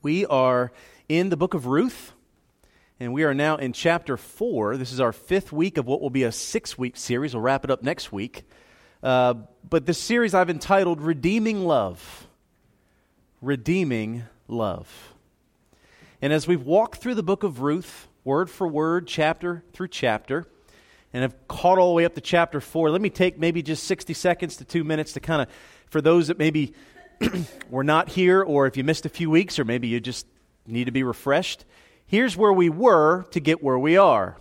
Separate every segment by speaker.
Speaker 1: We are in the book of Ruth, and we are now in chapter 4. This is our fifth week of what will be a six week series. We'll wrap it up next week. Uh, but this series I've entitled Redeeming Love. Redeeming Love. And as we've walked through the book of Ruth, word for word, chapter through chapter, and have caught all the way up to chapter 4, let me take maybe just 60 seconds to two minutes to kind of, for those that maybe were not here, or if you missed a few weeks, or maybe you just need to be refreshed, here's where we were to get where we are.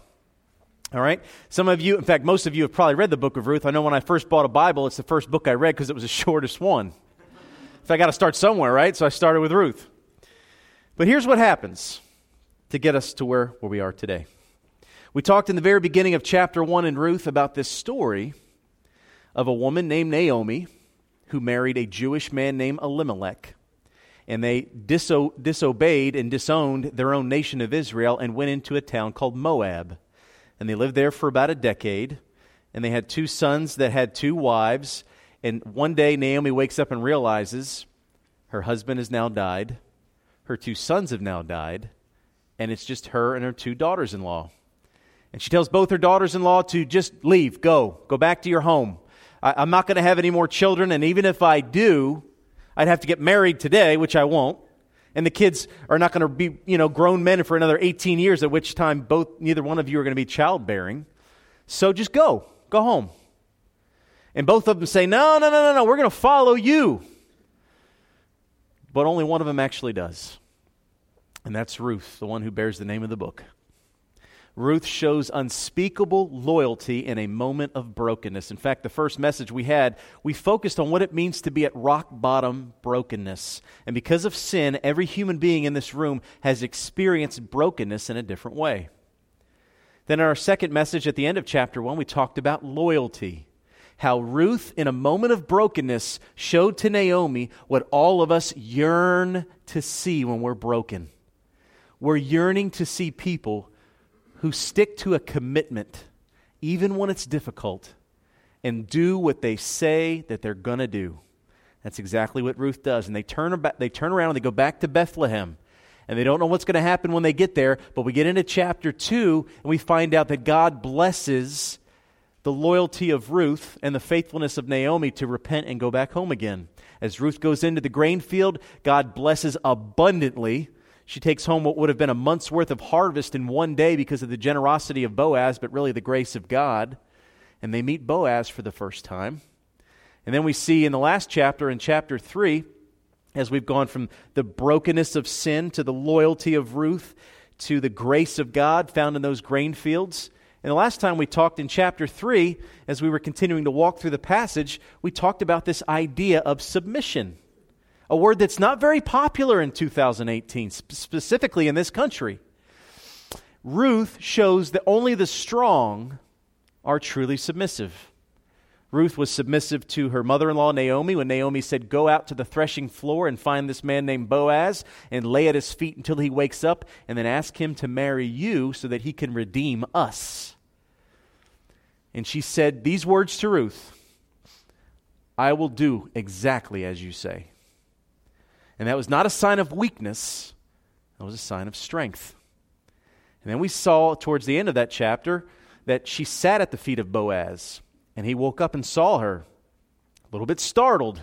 Speaker 1: All right? Some of you, in fact, most of you have probably read the book of Ruth. I know when I first bought a Bible, it's the first book I read because it was the shortest one. So I got to start somewhere, right? So I started with Ruth. But here's what happens to get us to where, where we are today. We talked in the very beginning of chapter 1 in Ruth about this story of a woman named Naomi who married a Jewish man named Elimelech. And they diso- disobeyed and disowned their own nation of Israel and went into a town called Moab. And they lived there for about a decade. And they had two sons that had two wives. And one day, Naomi wakes up and realizes her husband has now died, her two sons have now died, and it's just her and her two daughters in law. And she tells both her daughters in law to just leave, go, go back to your home. I, am not going to have any more children, and even if I do, I'd have to get married today, which I won't. And the kids are not going to be, you know, grown men for another 18 years, at which time both, neither one of you are going to be childbearing. So just go, go home. And both of them say, no, no, no, no, no, we're going to follow you. But only one of them actually does. And that's Ruth, the one who bears the name of the book. Ruth shows unspeakable loyalty in a moment of brokenness. In fact, the first message we had, we focused on what it means to be at rock bottom brokenness. And because of sin, every human being in this room has experienced brokenness in a different way. Then, in our second message at the end of chapter 1, we talked about loyalty. How Ruth, in a moment of brokenness, showed to Naomi what all of us yearn to see when we're broken. We're yearning to see people who stick to a commitment, even when it's difficult, and do what they say that they're going to do. That's exactly what Ruth does. And they turn, about, they turn around and they go back to Bethlehem. And they don't know what's going to happen when they get there. But we get into chapter 2 and we find out that God blesses the loyalty of Ruth and the faithfulness of Naomi to repent and go back home again. As Ruth goes into the grain field, God blesses abundantly she takes home what would have been a month's worth of harvest in one day because of the generosity of Boaz, but really the grace of God. And they meet Boaz for the first time. And then we see in the last chapter, in chapter 3, as we've gone from the brokenness of sin to the loyalty of Ruth to the grace of God found in those grain fields. And the last time we talked in chapter 3, as we were continuing to walk through the passage, we talked about this idea of submission a word that's not very popular in 2018, specifically in this country. Ruth shows that only the strong are truly submissive. Ruth was submissive to her mother in law, Naomi, when Naomi said, Go out to the threshing floor and find this man named Boaz and lay at his feet until he wakes up, and then ask him to marry you so that he can redeem us. And she said these words to Ruth I will do exactly as you say. And that was not a sign of weakness, that was a sign of strength. And then we saw towards the end of that chapter that she sat at the feet of Boaz, and he woke up and saw her, a little bit startled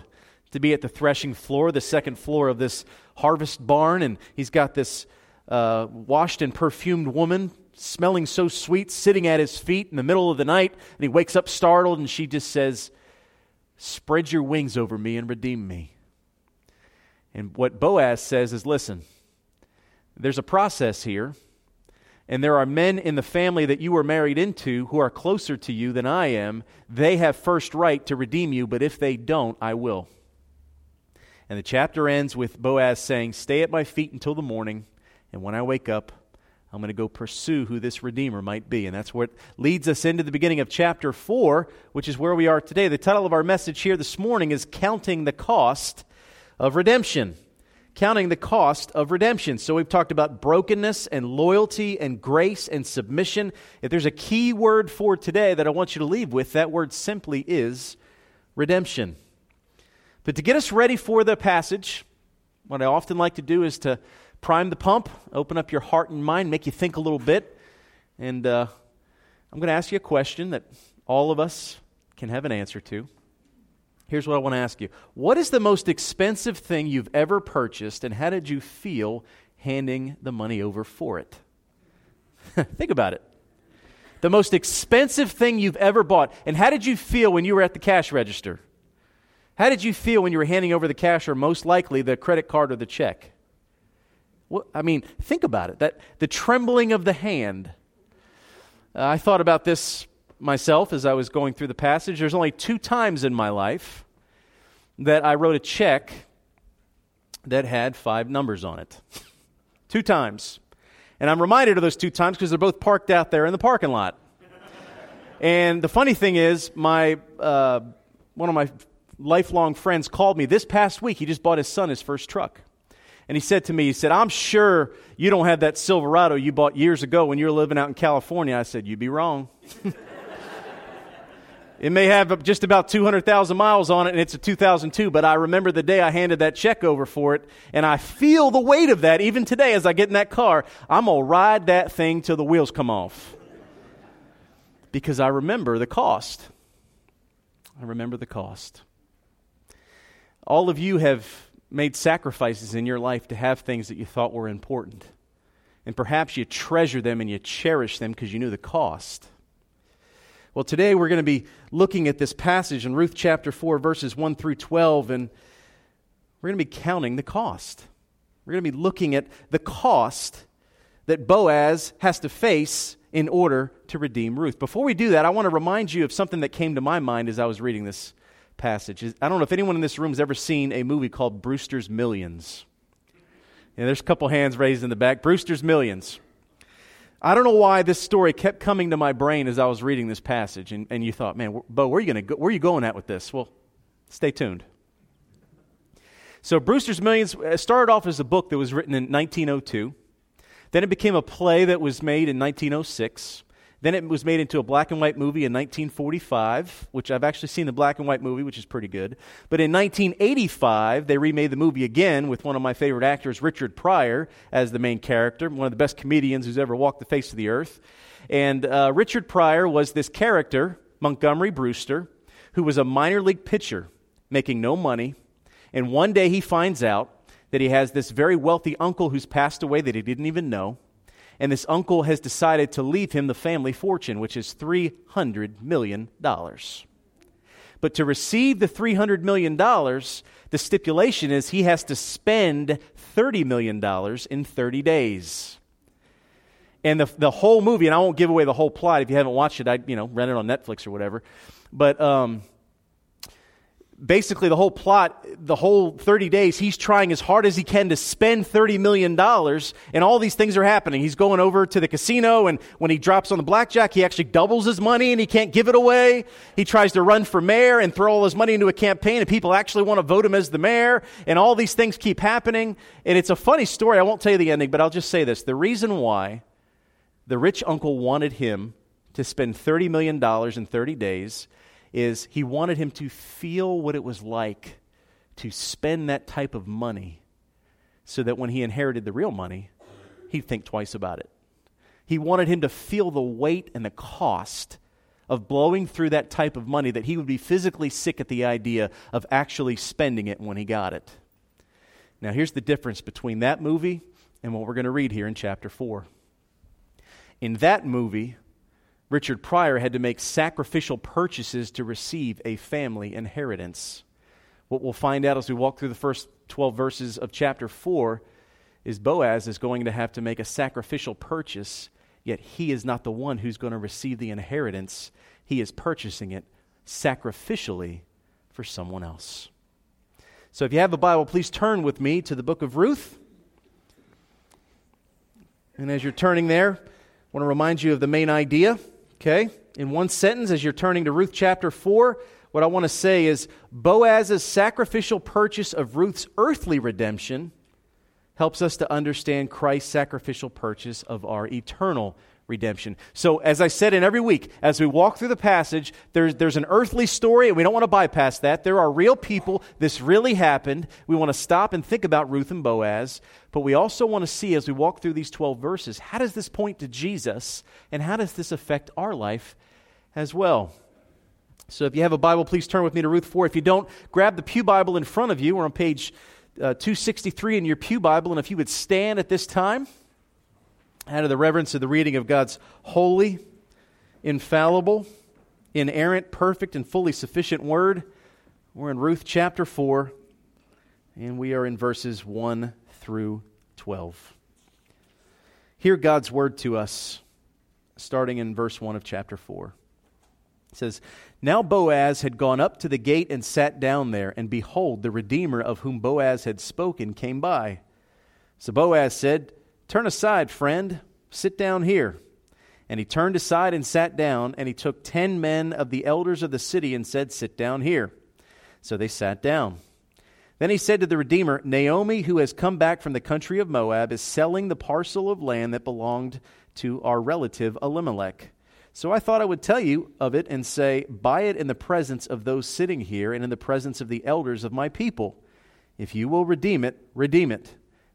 Speaker 1: to be at the threshing floor, the second floor of this harvest barn, and he's got this uh, washed and perfumed woman smelling so sweet sitting at his feet in the middle of the night, and he wakes up startled, and she just says, Spread your wings over me and redeem me. And what Boaz says is listen, there's a process here, and there are men in the family that you were married into who are closer to you than I am. They have first right to redeem you, but if they don't, I will. And the chapter ends with Boaz saying, Stay at my feet until the morning, and when I wake up, I'm going to go pursue who this Redeemer might be. And that's what leads us into the beginning of chapter 4, which is where we are today. The title of our message here this morning is Counting the Cost of redemption, counting the cost of redemption. So we've talked about brokenness and loyalty and grace and submission. If there's a key word for today that I want you to leave with, that word simply is redemption. But to get us ready for the passage, what I often like to do is to prime the pump, open up your heart and mind, make you think a little bit. And uh, I'm going to ask you a question that all of us can have an answer to. Here's what I want to ask you What is the most expensive thing you've ever purchased, and how did you feel handing the money over for it? Think about it. The most expensive thing you've ever bought, and how did you feel when you were at the cash register? How did you feel when you were handing over the cash, or most likely the credit card or the check? Well, I mean, think about it. That the trembling of the hand. Uh, I thought about this myself as I was going through the passage. There's only two times in my life that I wrote a check that had five numbers on it. two times. And I'm reminded of those two times because they're both parked out there in the parking lot. and the funny thing is, my uh, one of my lifelong friends called me this past week. He just bought his son his first truck. And he said to me, he said, I'm sure you don't have that Silverado you bought years ago when you were living out in California. I said, You'd be wrong. It may have just about 200,000 miles on it and it's a 2002, but I remember the day I handed that check over for it and I feel the weight of that even today as I get in that car. I'm going to ride that thing till the wheels come off. Because I remember the cost. I remember the cost. All of you have made sacrifices in your life to have things that you thought were important. And perhaps you treasure them and you cherish them because you knew the cost. Well, today we're going to be looking at this passage in Ruth chapter 4, verses 1 through 12, and we're going to be counting the cost. We're going to be looking at the cost that Boaz has to face in order to redeem Ruth. Before we do that, I want to remind you of something that came to my mind as I was reading this passage. I don't know if anyone in this room has ever seen a movie called Brewster's Millions. Yeah, there's a couple hands raised in the back. Brewster's Millions. I don't know why this story kept coming to my brain as I was reading this passage, and, and you thought, man, Bo, where are you going go? Where are you going at with this? Well, stay tuned. So, Brewster's Millions uh, started off as a book that was written in 1902. Then it became a play that was made in 1906. Then it was made into a black and white movie in 1945, which I've actually seen the black and white movie, which is pretty good. But in 1985, they remade the movie again with one of my favorite actors, Richard Pryor, as the main character, one of the best comedians who's ever walked the face of the earth. And uh, Richard Pryor was this character, Montgomery Brewster, who was a minor league pitcher making no money. And one day he finds out that he has this very wealthy uncle who's passed away that he didn't even know and this uncle has decided to leave him the family fortune, which is $300 million. But to receive the $300 million, the stipulation is he has to spend $30 million in 30 days. And the, the whole movie, and I won't give away the whole plot. If you haven't watched it, I you know rent it on Netflix or whatever. But um, basically the whole plot, the whole 30 days, he's trying as hard as he can to spend $30 million, and all these things are happening. He's going over to the casino, and when he drops on the blackjack, he actually doubles his money and he can't give it away. He tries to run for mayor and throw all his money into a campaign, and people actually want to vote him as the mayor, and all these things keep happening. And it's a funny story. I won't tell you the ending, but I'll just say this. The reason why the rich uncle wanted him to spend $30 million in 30 days is he wanted him to feel what it was like to spend that type of money so that when he inherited the real money, he'd think twice about it. He wanted him to feel the weight and the cost of blowing through that type of money that he would be physically sick at the idea of actually spending it when he got it. Now, here's the difference between that movie and what we're going to read here in chapter 4. In that movie, Richard Pryor had to make sacrificial purchases to receive a family inheritance. What we'll find out as we walk through the first 12 verses of chapter 4 is Boaz is going to have to make a sacrificial purchase, yet he is not the one who's going to receive the inheritance. He is purchasing it sacrificially for someone else. So if you have a Bible, please turn with me to the book of Ruth. And as you're turning there, I want to remind you of the main idea. Okay? In one sentence, as you're turning to Ruth chapter 4, what I want to say is Boaz's sacrificial purchase of Ruth's earthly redemption helps us to understand Christ's sacrificial purchase of our eternal redemption. So, as I said in every week, as we walk through the passage, there's, there's an earthly story, and we don't want to bypass that. There are real people. This really happened. We want to stop and think about Ruth and Boaz, but we also want to see, as we walk through these 12 verses, how does this point to Jesus, and how does this affect our life as well? So, if you have a Bible, please turn with me to Ruth 4. If you don't, grab the Pew Bible in front of you. We're on page uh, 263 in your Pew Bible, and if you would stand at this time out of the reverence of the reading of God's holy, infallible, inerrant, perfect, and fully sufficient word. We're in Ruth chapter 4, and we are in verses 1 through 12. Hear God's word to us, starting in verse 1 of chapter 4. It says, Now Boaz had gone up to the gate and sat down there, and behold, the Redeemer of whom Boaz had spoken came by. So Boaz said, Turn aside, friend. Sit down here. And he turned aside and sat down, and he took ten men of the elders of the city and said, Sit down here. So they sat down. Then he said to the Redeemer, Naomi, who has come back from the country of Moab, is selling the parcel of land that belonged to our relative Elimelech. So I thought I would tell you of it and say, Buy it in the presence of those sitting here and in the presence of the elders of my people. If you will redeem it, redeem it.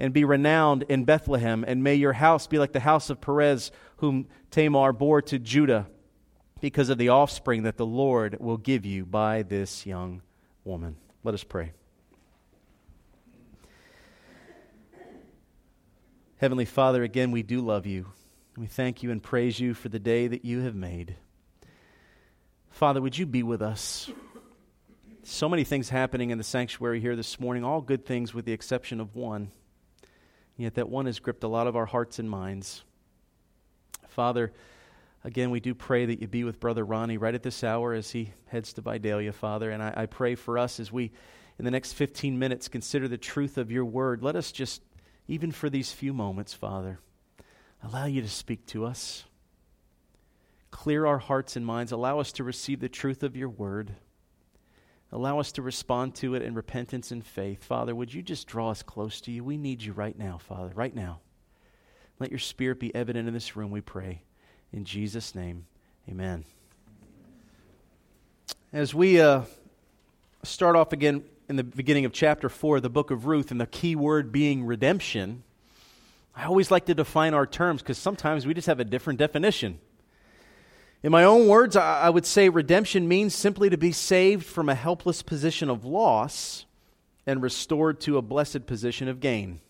Speaker 1: and be renowned in Bethlehem, and may your house be like the house of Perez, whom Tamar bore to Judah, because of the offspring that the Lord will give you by this young woman. Let us pray. Heavenly Father, again, we do love you. We thank you and praise you for the day that you have made. Father, would you be with us? So many things happening in the sanctuary here this morning, all good things with the exception of one. Yet that one has gripped a lot of our hearts and minds. Father, again, we do pray that you be with Brother Ronnie right at this hour as he heads to Vidalia, Father. And I, I pray for us as we, in the next 15 minutes, consider the truth of your word. Let us just, even for these few moments, Father, allow you to speak to us. Clear our hearts and minds. Allow us to receive the truth of your word. Allow us to respond to it in repentance and faith. Father, would you just draw us close to you? We need you right now, Father, right now. Let your spirit be evident in this room, we pray. In Jesus' name, amen. As we uh, start off again in the beginning of chapter 4 of the book of Ruth, and the key word being redemption, I always like to define our terms because sometimes we just have a different definition. In my own words, I would say redemption means simply to be saved from a helpless position of loss and restored to a blessed position of gain.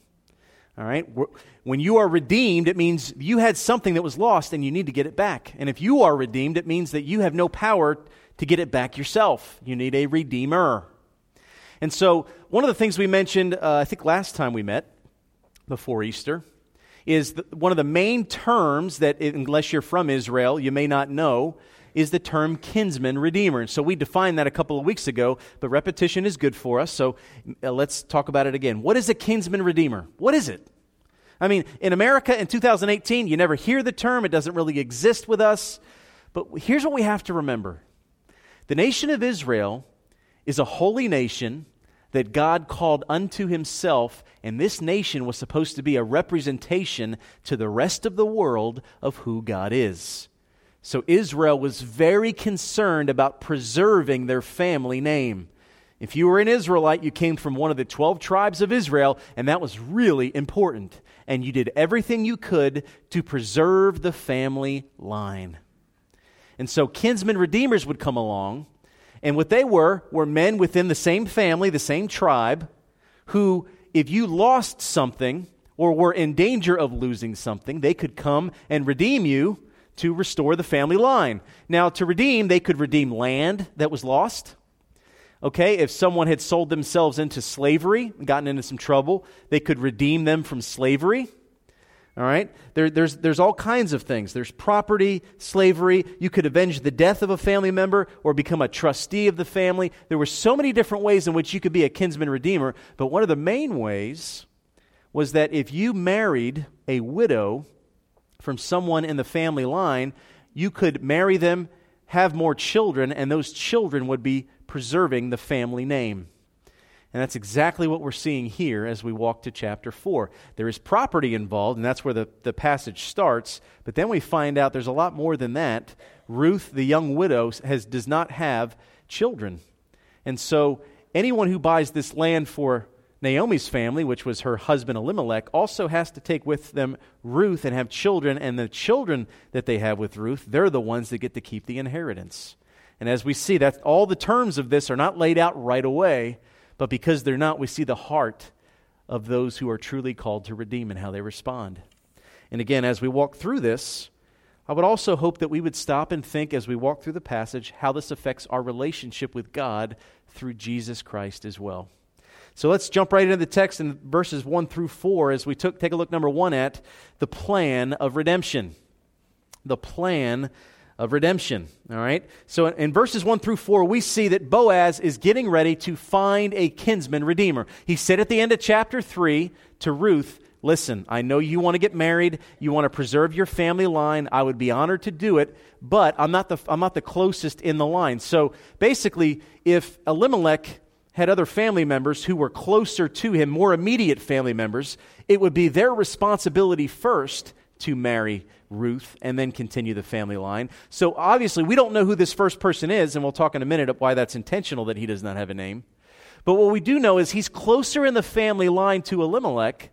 Speaker 1: All right? When you are redeemed, it means you had something that was lost and you need to get it back. And if you are redeemed, it means that you have no power to get it back yourself. You need a redeemer. And so, one of the things we mentioned, uh, I think last time we met before Easter, is the, one of the main terms that, unless you're from Israel, you may not know, is the term kinsman redeemer. And So we defined that a couple of weeks ago, but repetition is good for us. So uh, let's talk about it again. What is a kinsman redeemer? What is it? I mean, in America in 2018, you never hear the term, it doesn't really exist with us. But here's what we have to remember the nation of Israel is a holy nation that God called unto himself, and this nation was supposed to be a representation to the rest of the world of who God is. So Israel was very concerned about preserving their family name. If you were an Israelite, you came from one of the 12 tribes of Israel, and that was really important. And you did everything you could to preserve the family line. And so kinsmen redeemers would come along, and what they were were men within the same family, the same tribe, who, if you lost something or were in danger of losing something, they could come and redeem you to restore the family line. Now, to redeem, they could redeem land that was lost. Okay, if someone had sold themselves into slavery, gotten into some trouble, they could redeem them from slavery. All right? There, there's, there's all kinds of things. There's property, slavery. You could avenge the death of a family member or become a trustee of the family. There were so many different ways in which you could be a kinsman redeemer. But one of the main ways was that if you married a widow from someone in the family line, you could marry them, have more children, and those children would be preserving the family name. And that's exactly what we're seeing here as we walk to chapter 4. There is property involved, and that's where the, the passage starts. But then we find out there's a lot more than that. Ruth, the young widow, has, does not have children. And so anyone who buys this land for Naomi's family, which was her husband Elimelech, also has to take with them Ruth and have children, and the children that they have with Ruth, they're the ones that get to keep the inheritance. And as we see, that all the terms of this are not laid out right away, but because they're not, we see the heart of those who are truly called to redeem and how they respond. And again, as we walk through this, I would also hope that we would stop and think as we walk through the passage how this affects our relationship with God through Jesus Christ as well. So let's jump right into the text in verses 1 through 4 as we took, take a look, number one, at the plan of redemption. The plan of redemption. All right? So in verses 1 through 4, we see that Boaz is getting ready to find a kinsman redeemer. He said at the end of chapter 3 to Ruth, Listen, I know you want to get married, you want to preserve your family line. I would be honored to do it, but I'm not the, I'm not the closest in the line. So basically, if Elimelech had other family members who were closer to him, more immediate family members, it would be their responsibility first to marry Ruth and then continue the family line. So obviously, we don't know who this first person is, and we'll talk in a minute why that's intentional that he does not have a name. But what we do know is he's closer in the family line to Elimelech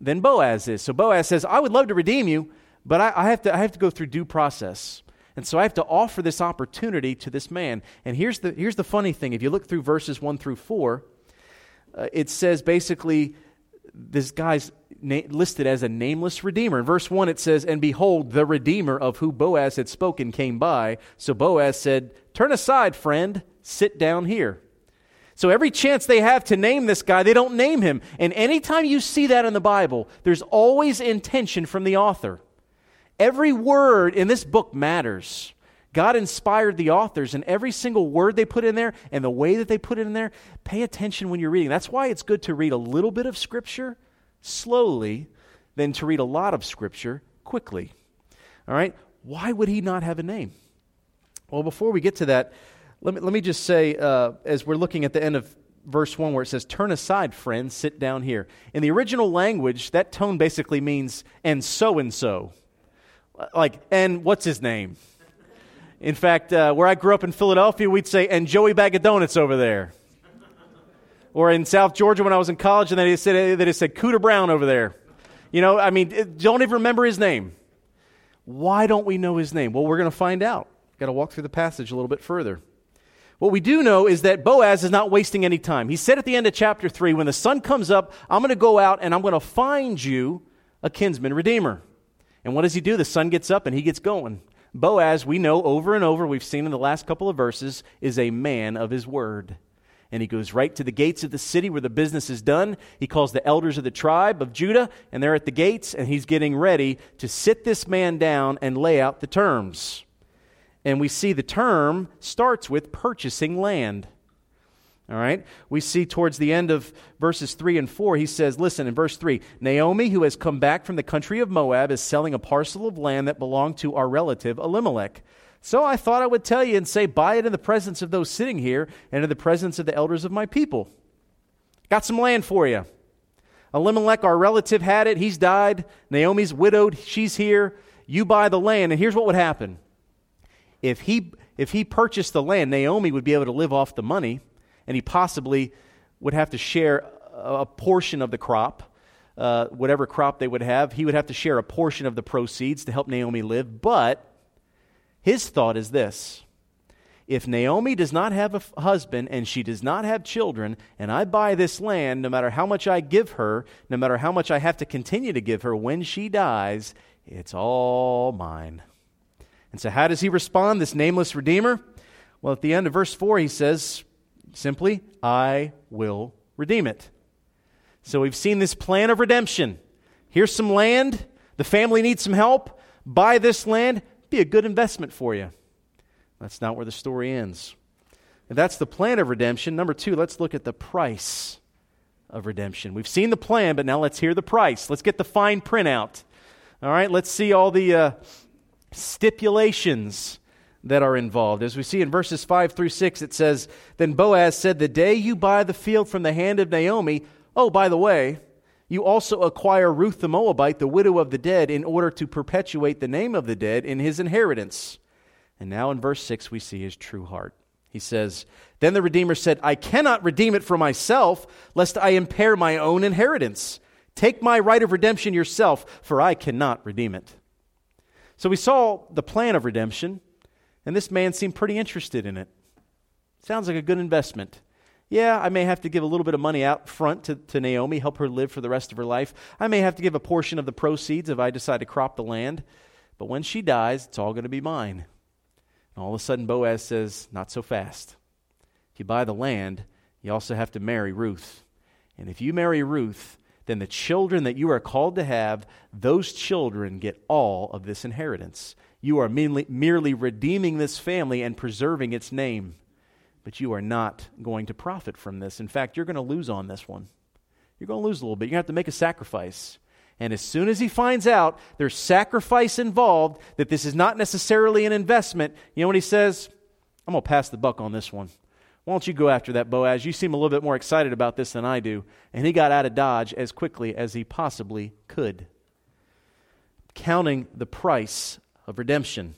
Speaker 1: than Boaz is. So Boaz says, I would love to redeem you, but I, I have, to, I have to go through due process. And so I have to offer this opportunity to this man. And here's the, here's the funny thing if you look through verses 1 through 4, uh, it says basically this guy's na- listed as a nameless redeemer. In verse 1, it says, And behold, the redeemer of who Boaz had spoken came by. So Boaz said, Turn aside, friend, sit down here. So every chance they have to name this guy, they don't name him. And anytime you see that in the Bible, there's always intention from the author. Every word in this book matters. God inspired the authors, and every single word they put in there and the way that they put it in there, pay attention when you're reading. That's why it's good to read a little bit of Scripture slowly than to read a lot of Scripture quickly. All right? Why would he not have a name? Well, before we get to that, let me, let me just say, uh, as we're looking at the end of verse 1 where it says, Turn aside, friends, sit down here. In the original language, that tone basically means, and so and so like, and what's his name? In fact, uh, where I grew up in Philadelphia, we'd say, and Joey Bag of Donuts over there. Or in South Georgia when I was in college, and they said, they said Cooter Brown over there. You know, I mean, don't even remember his name. Why don't we know his name? Well, we're going to find out. Got to walk through the passage a little bit further. What we do know is that Boaz is not wasting any time. He said at the end of chapter 3, when the sun comes up, I'm going to go out and I'm going to find you a kinsman redeemer. And what does he do? The sun gets up and he gets going. Boaz, we know over and over, we've seen in the last couple of verses, is a man of his word. And he goes right to the gates of the city where the business is done. He calls the elders of the tribe of Judah, and they're at the gates, and he's getting ready to sit this man down and lay out the terms. And we see the term starts with purchasing land. All right? We see towards the end of verses 3 and 4, he says, Listen, in verse 3 Naomi, who has come back from the country of Moab, is selling a parcel of land that belonged to our relative Elimelech. So I thought I would tell you and say, Buy it in the presence of those sitting here and in the presence of the elders of my people. Got some land for you. Elimelech, our relative, had it. He's died. Naomi's widowed. She's here. You buy the land. And here's what would happen if he, if he purchased the land, Naomi would be able to live off the money and he possibly would have to share a portion of the crop, uh, whatever crop they would have. He would have to share a portion of the proceeds to help Naomi live. But his thought is this if Naomi does not have a husband and she does not have children, and I buy this land, no matter how much I give her, no matter how much I have to continue to give her, when she dies, it's all mine. And so, how does he respond, this nameless Redeemer? Well, at the end of verse 4, he says, Simply, I will redeem it. So we've seen this plan of redemption. Here's some land. The family needs some help. Buy this land. Be a good investment for you. That's not where the story ends. That's the plan of redemption, number two, let's look at the price of redemption. We've seen the plan, but now let's hear the price. Let's get the fine print out. All right, let's see all the uh, stipulations that are involved. As we see in verses 5 through 6, it says, Then Boaz said, The day you buy the field from the hand of Naomi, oh, by the way, you also acquire Ruth the Moabite, the widow of the dead, in order to perpetuate the name of the dead in his inheritance. And now in verse 6, we see his true heart. He says, Then the Redeemer said, I cannot redeem it for myself, lest I impair my own inheritance. Take my right of redemption yourself, for I cannot redeem it. So we saw the plan of redemption. And this man seemed pretty interested in it. Sounds like a good investment. Yeah, I may have to give a little bit of money out front to, to Naomi, help her live for the rest of her life. I may have to give a portion of the proceeds if I decide to crop the land. But when she dies, it's all going to be mine. And all of a sudden, Boaz says, Not so fast. If you buy the land, you also have to marry Ruth. And if you marry Ruth, then the children that you are called to have, those children get all of this inheritance. You are merely, merely redeeming this family and preserving its name. But you are not going to profit from this. In fact, you're going to lose on this one. You're going to lose a little bit. You're going to have to make a sacrifice. And as soon as he finds out there's sacrifice involved, that this is not necessarily an investment, you know what he says? I'm going to pass the buck on this one. Why don't you go after that, Boaz? You seem a little bit more excited about this than I do. And he got out of Dodge as quickly as he possibly could. Counting the price of redemption.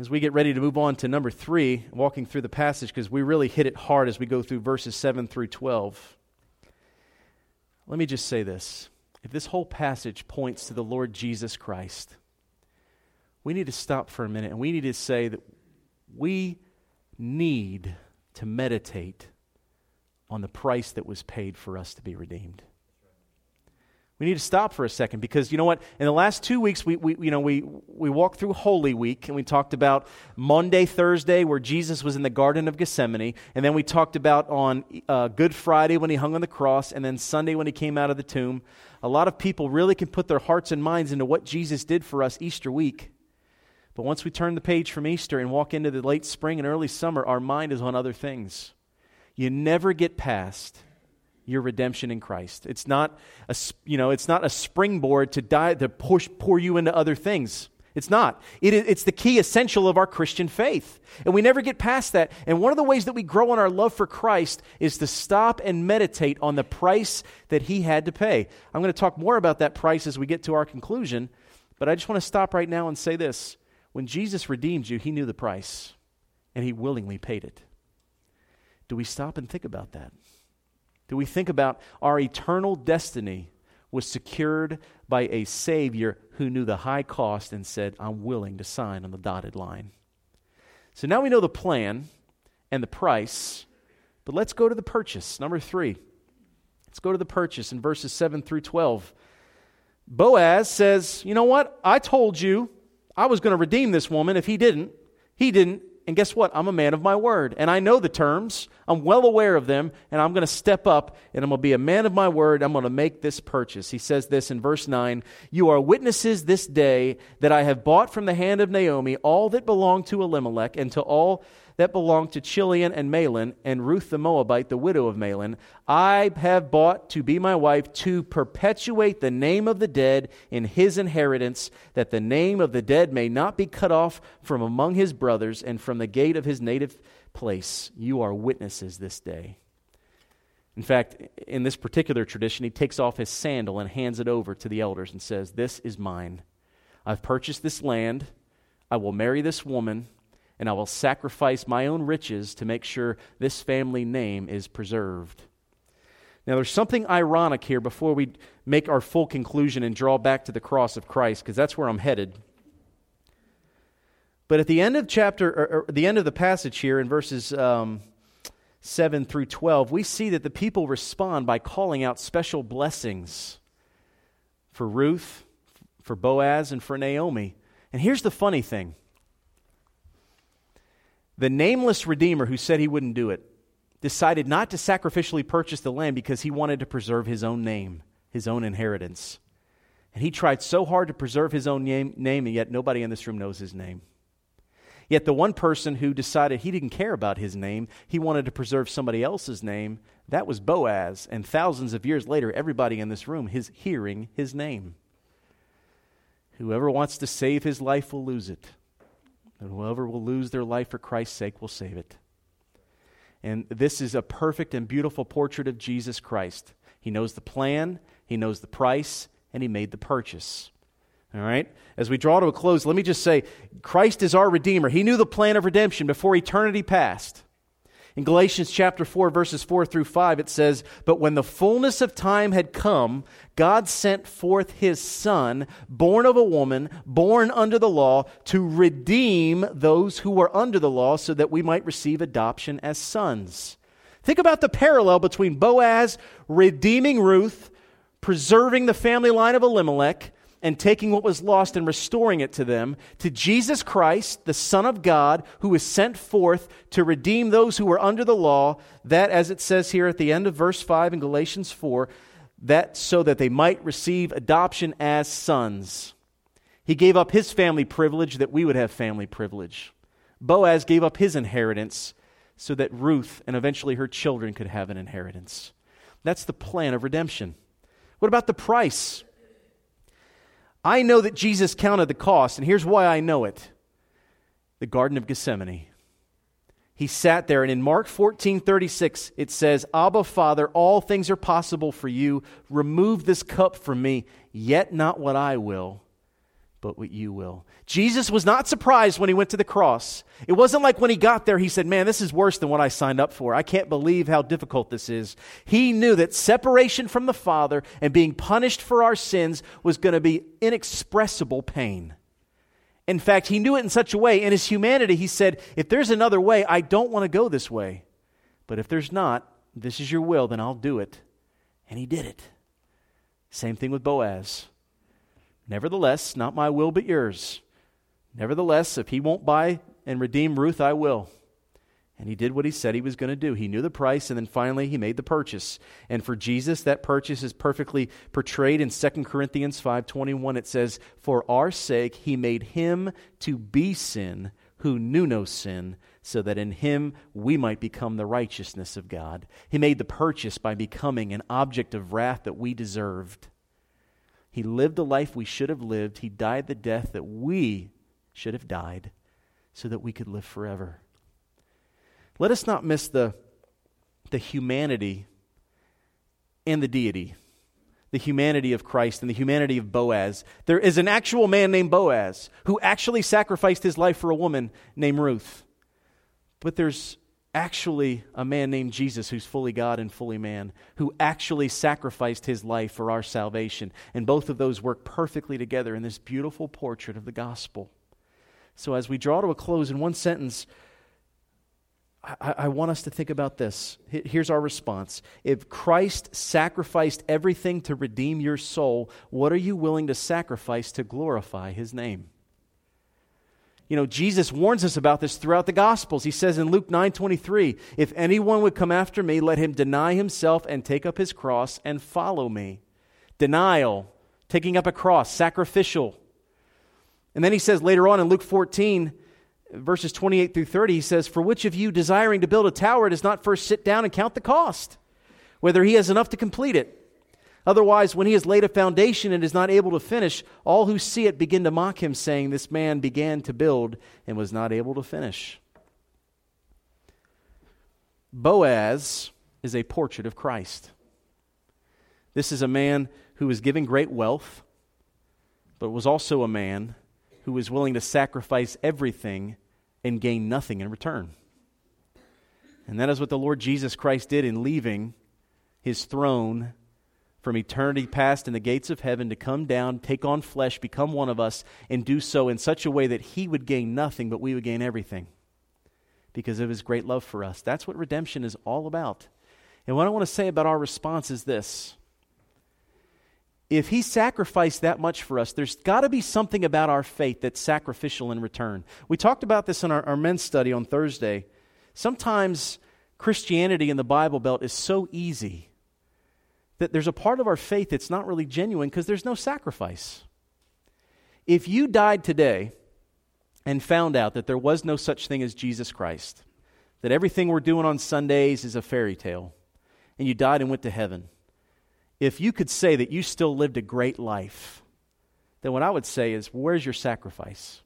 Speaker 1: As we get ready to move on to number three, walking through the passage, because we really hit it hard as we go through verses 7 through 12. Let me just say this. If this whole passage points to the Lord Jesus Christ, we need to stop for a minute and we need to say that we need to meditate on the price that was paid for us to be redeemed. We need to stop for a second because you know what? In the last two weeks, we, we, you know, we, we walked through Holy Week and we talked about Monday, Thursday, where Jesus was in the Garden of Gethsemane. And then we talked about on uh, Good Friday when he hung on the cross. And then Sunday when he came out of the tomb. A lot of people really can put their hearts and minds into what Jesus did for us Easter week. But once we turn the page from Easter and walk into the late spring and early summer, our mind is on other things. You never get past your redemption in Christ. It's not a, you know, it's not a springboard to, die, to push, pour you into other things. It's not. It, it's the key essential of our Christian faith. And we never get past that. And one of the ways that we grow in our love for Christ is to stop and meditate on the price that he had to pay. I'm going to talk more about that price as we get to our conclusion. But I just want to stop right now and say this. When Jesus redeemed you, he knew the price, and he willingly paid it. Do we stop and think about that? Do we think about our eternal destiny was secured by a Savior who knew the high cost and said, I'm willing to sign on the dotted line? So now we know the plan and the price, but let's go to the purchase. Number three. Let's go to the purchase in verses 7 through 12. Boaz says, You know what? I told you I was going to redeem this woman if he didn't. He didn't. And guess what? I'm a man of my word. And I know the terms. I'm well aware of them. And I'm going to step up and I'm going to be a man of my word. I'm going to make this purchase. He says this in verse 9 You are witnesses this day that I have bought from the hand of Naomi all that belonged to Elimelech and to all that belonged to Chilion and Mahlon, and Ruth the Moabite, the widow of Mahlon, I have bought to be my wife to perpetuate the name of the dead in his inheritance, that the name of the dead may not be cut off from among his brothers and from the gate of his native place. You are witnesses this day. In fact, in this particular tradition, he takes off his sandal and hands it over to the elders and says, This is mine. I've purchased this land. I will marry this woman, and I will sacrifice my own riches to make sure this family name is preserved. Now, there's something ironic here before we make our full conclusion and draw back to the cross of Christ, because that's where I'm headed. But at the end of chapter, or, or the end of the passage here in verses um, 7 through 12, we see that the people respond by calling out special blessings for Ruth, for Boaz, and for Naomi. And here's the funny thing the nameless Redeemer who said he wouldn't do it decided not to sacrificially purchase the land because he wanted to preserve his own name, his own inheritance. And he tried so hard to preserve his own name, name and yet nobody in this room knows his name. Yet the one person who decided he didn't care about his name, he wanted to preserve somebody else's name, that was Boaz. And thousands of years later, everybody in this room is hearing his name. Whoever wants to save his life will lose it. And whoever will lose their life for Christ's sake will save it. And this is a perfect and beautiful portrait of Jesus Christ. He knows the plan, he knows the price, and he made the purchase. All right? As we draw to a close, let me just say Christ is our Redeemer. He knew the plan of redemption before eternity passed. In Galatians chapter 4, verses 4 through 5, it says, But when the fullness of time had come, God sent forth his Son, born of a woman, born under the law, to redeem those who were under the law, so that we might receive adoption as sons. Think about the parallel between Boaz redeeming Ruth, preserving the family line of Elimelech, and taking what was lost and restoring it to them, to Jesus Christ, the Son of God, who was sent forth to redeem those who were under the law, that, as it says here at the end of verse 5 in Galatians 4, that so that they might receive adoption as sons. He gave up his family privilege that we would have family privilege. Boaz gave up his inheritance so that Ruth and eventually her children could have an inheritance. That's the plan of redemption. What about the price? I know that Jesus counted the cost, and here's why I know it the Garden of Gethsemane. He sat there, and in Mark 14 36, it says, Abba, Father, all things are possible for you. Remove this cup from me, yet not what I will, but what you will. Jesus was not surprised when he went to the cross. It wasn't like when he got there, he said, Man, this is worse than what I signed up for. I can't believe how difficult this is. He knew that separation from the Father and being punished for our sins was going to be inexpressible pain. In fact, he knew it in such a way, in his humanity, he said, If there's another way, I don't want to go this way. But if there's not, this is your will, then I'll do it. And he did it. Same thing with Boaz. Nevertheless, not my will, but yours. Nevertheless, if he won't buy and redeem Ruth, I will. And he did what he said he was going to do. He knew the price, and then finally he made the purchase. And for Jesus, that purchase is perfectly portrayed in 2 Corinthians 5.21. It says, For our sake he made him to be sin who knew no sin, so that in him we might become the righteousness of God. He made the purchase by becoming an object of wrath that we deserved. He lived the life we should have lived. He died the death that we should have died so that we could live forever. Let us not miss the, the humanity and the deity, the humanity of Christ and the humanity of Boaz. There is an actual man named Boaz who actually sacrificed his life for a woman named Ruth. But there's actually a man named Jesus who's fully God and fully man, who actually sacrificed his life for our salvation. And both of those work perfectly together in this beautiful portrait of the gospel. So, as we draw to a close in one sentence, I, I, want us to think about this. Here's our response. If Christ sacrificed everything to redeem your soul, what are you willing to sacrifice to glorify his name? You know, Jesus warns us about this throughout the Gospels. He says in Luke 9 23, If anyone would come after me, let him deny himself and take up his cross and follow me. Denial, taking up a cross, sacrificial. And then he says later on in Luke 14, verses 28 through 30, he says, For which of you desiring to build a tower does not first sit down and count the cost, whether he has enough to complete it? Otherwise, when he has laid a foundation and is not able to finish, all who see it begin to mock him, saying, This man began to build and was not able to finish. Boaz is a portrait of Christ. This is a man who was given great wealth, but was also a man who was willing to sacrifice everything and gain nothing in return. And that is what the Lord Jesus Christ did in leaving his throne from eternity past in the gates of heaven to come down, take on flesh, become one of us, and do so in such a way that he would gain nothing, but we would gain everything because of his great love for us. That's what redemption is all about. And what I want to say about our response is this if he sacrificed that much for us, there's got to be something about our faith that's sacrificial in return. We talked about this in our, our men's study on Thursday. Sometimes Christianity in the Bible Belt is so easy that there's a part of our faith that's not really genuine because there's no sacrifice. If you died today and found out that there was no such thing as Jesus Christ, that everything we're doing on Sundays is a fairy tale, and you died and went to heaven, if you could say that you still lived a great life, then what I would say is, where's your sacrifice?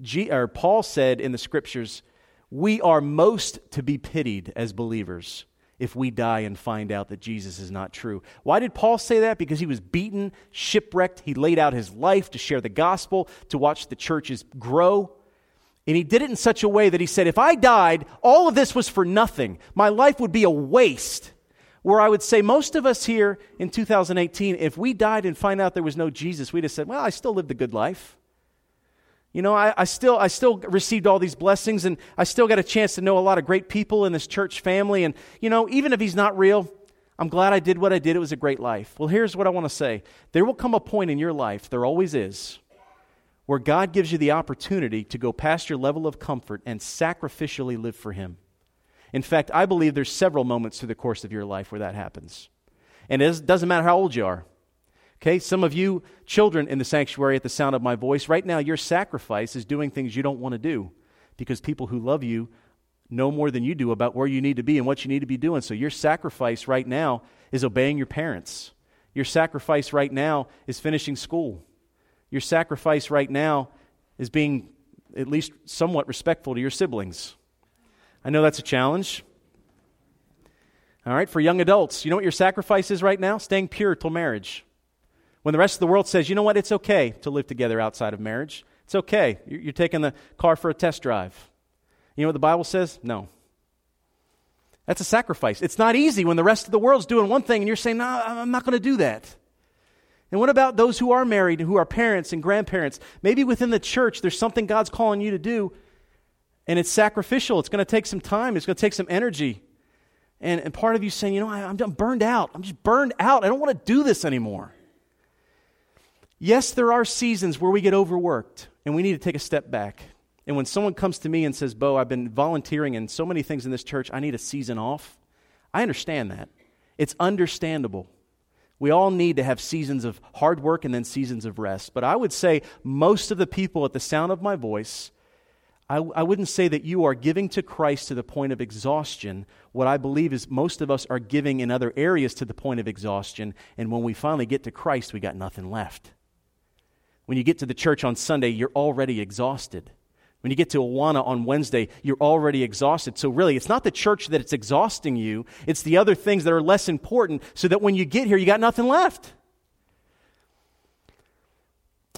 Speaker 1: G, or Paul said in the scriptures, we are most to be pitied as believers if we die and find out that Jesus is not true. Why did Paul say that? Because he was beaten, shipwrecked. He laid out his life to share the gospel, to watch the churches grow. And he did it in such a way that he said, if I died, all of this was for nothing. My life would be a waste where I would say most of us here in 2018, if we died and find out there was no Jesus, we'd have said, well, I still lived a good life. You know, I, I, still, I still received all these blessings and I still got a chance to know a lot of great people in this church family. And, you know, even if he's not real, I'm glad I did what I did. It was a great life. Well, here's what I want to say there will come a point in your life, there always is, where God gives you the opportunity to go past your level of comfort and sacrificially live for Him. In fact, I believe there's several moments through the course of your life where that happens. And it doesn't matter how old you are. Okay, some of you children in the sanctuary at the sound of my voice, right now your sacrifice is doing things you don't want to do because people who love you know more than you do about where you need to be and what you need to be doing. So your sacrifice right now is obeying your parents. Your sacrifice right now is finishing school. Your sacrifice right now is being at least somewhat respectful to your siblings. I know that's a challenge. All right, for young adults, you know what your sacrifice is right now? Staying pure till marriage. When the rest of the world says, you know what, it's okay to live together outside of marriage. It's okay. You're taking the car for a test drive. You know what the Bible says? No. That's a sacrifice. It's not easy when the rest of the world's doing one thing and you're saying, no, I'm not going to do that. And what about those who are married and who are parents and grandparents? Maybe within the church there's something God's calling you to do and it's sacrificial. It's going to take some time, it's going to take some energy. And, and part of you saying, you know, I, I'm burned out. I'm just burned out. I don't want to do this anymore. Yes, there are seasons where we get overworked and we need to take a step back. And when someone comes to me and says, Bo, I've been volunteering in so many things in this church, I need a season off, I understand that. It's understandable. We all need to have seasons of hard work and then seasons of rest. But I would say most of the people at the sound of my voice I, I wouldn't say that you are giving to Christ to the point of exhaustion. What I believe is most of us are giving in other areas to the point of exhaustion, and when we finally get to Christ, we got nothing left. When you get to the church on Sunday, you're already exhausted. When you get to Awana on Wednesday, you're already exhausted. So, really, it's not the church that it's exhausting you, it's the other things that are less important, so that when you get here, you got nothing left.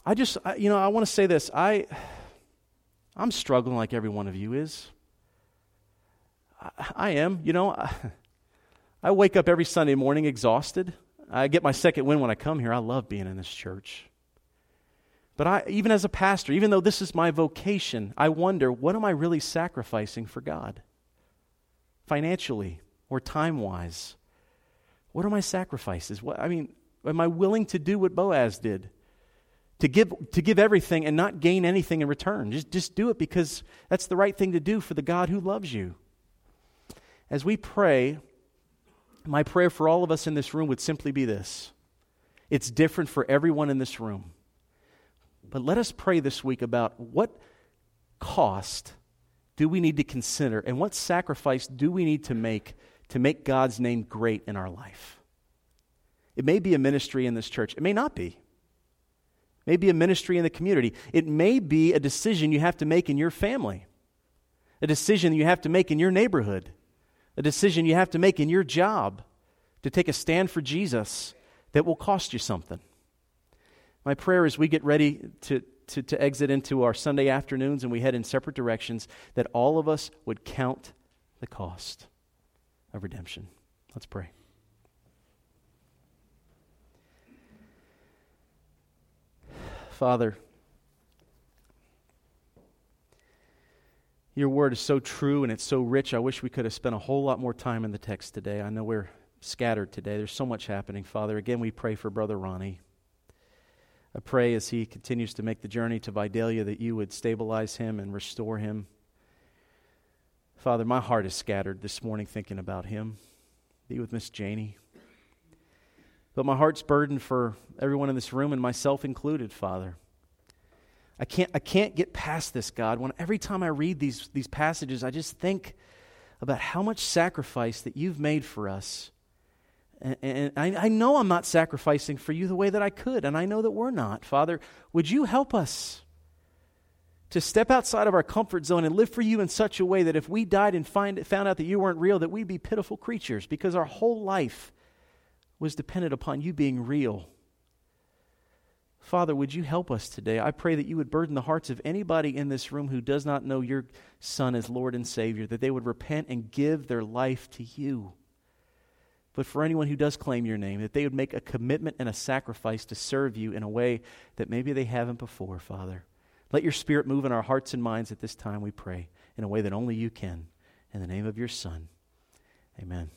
Speaker 1: I just, I, you know, I want to say this. I. I'm struggling like every one of you is. I, I am. You know, I, I wake up every Sunday morning exhausted. I get my second win when I come here. I love being in this church. But I, even as a pastor, even though this is my vocation, I wonder what am I really sacrificing for God? Financially or time wise? What are my sacrifices? What, I mean, am I willing to do what Boaz did? to give, to give everything and not gain anything in return. Just, just do it because that's the right thing to do for the God who loves you. As we pray, my prayer for all of us in this room would simply be this it's different for everyone in this room. But let us pray this week about what, cost do we need to consider and what sacrifice do we need to make to make God's name great in our life? It may be a ministry in this church, it may not be. It may be a ministry in the community. It may be a decision you have to make in your family, a decision you have to make in your neighborhood, a decision you have to make in your job to take a stand for Jesus that will cost you something. My prayer as we get ready to, to, to exit into our Sunday afternoons and we head in separate directions, that all of us would count the cost of redemption. Let's pray. Father, your word is so true and it's so rich. I wish we could have spent a whole lot more time in the text today. I know we're scattered today. There's so much happening, Father. Again, we pray for Brother Ronnie. I pray as he continues to make the journey to Vidalia that you would stabilize him and restore him. Father, my heart is scattered this morning thinking about him. Be with Miss Janie. But my heart's burdened for everyone in this room and myself included, Father. I can't, I can't get past this, God. When every time I read these, these passages, I just think about how much sacrifice that you've made for us and, I, I know I'm not sacrificing for you the way that I could, and I know that we're not. Father, would you help us to step outside of our comfort zone and live for you in such a way that if we died and find, found out that you weren't real, that we'd be pitiful creatures because our whole life was dependent upon you being real. Father, would you help us today? I pray that you would burden the hearts of anybody in this room who does not know your Son as Lord and Savior, that they would repent and give their life to you but for anyone who does claim your name, that they would make a commitment and a sacrifice to serve you in a way that maybe they haven't before, Father. Let your spirit move in our hearts and minds at this time, we pray, in a way that only you can. In the name of your Son, amen.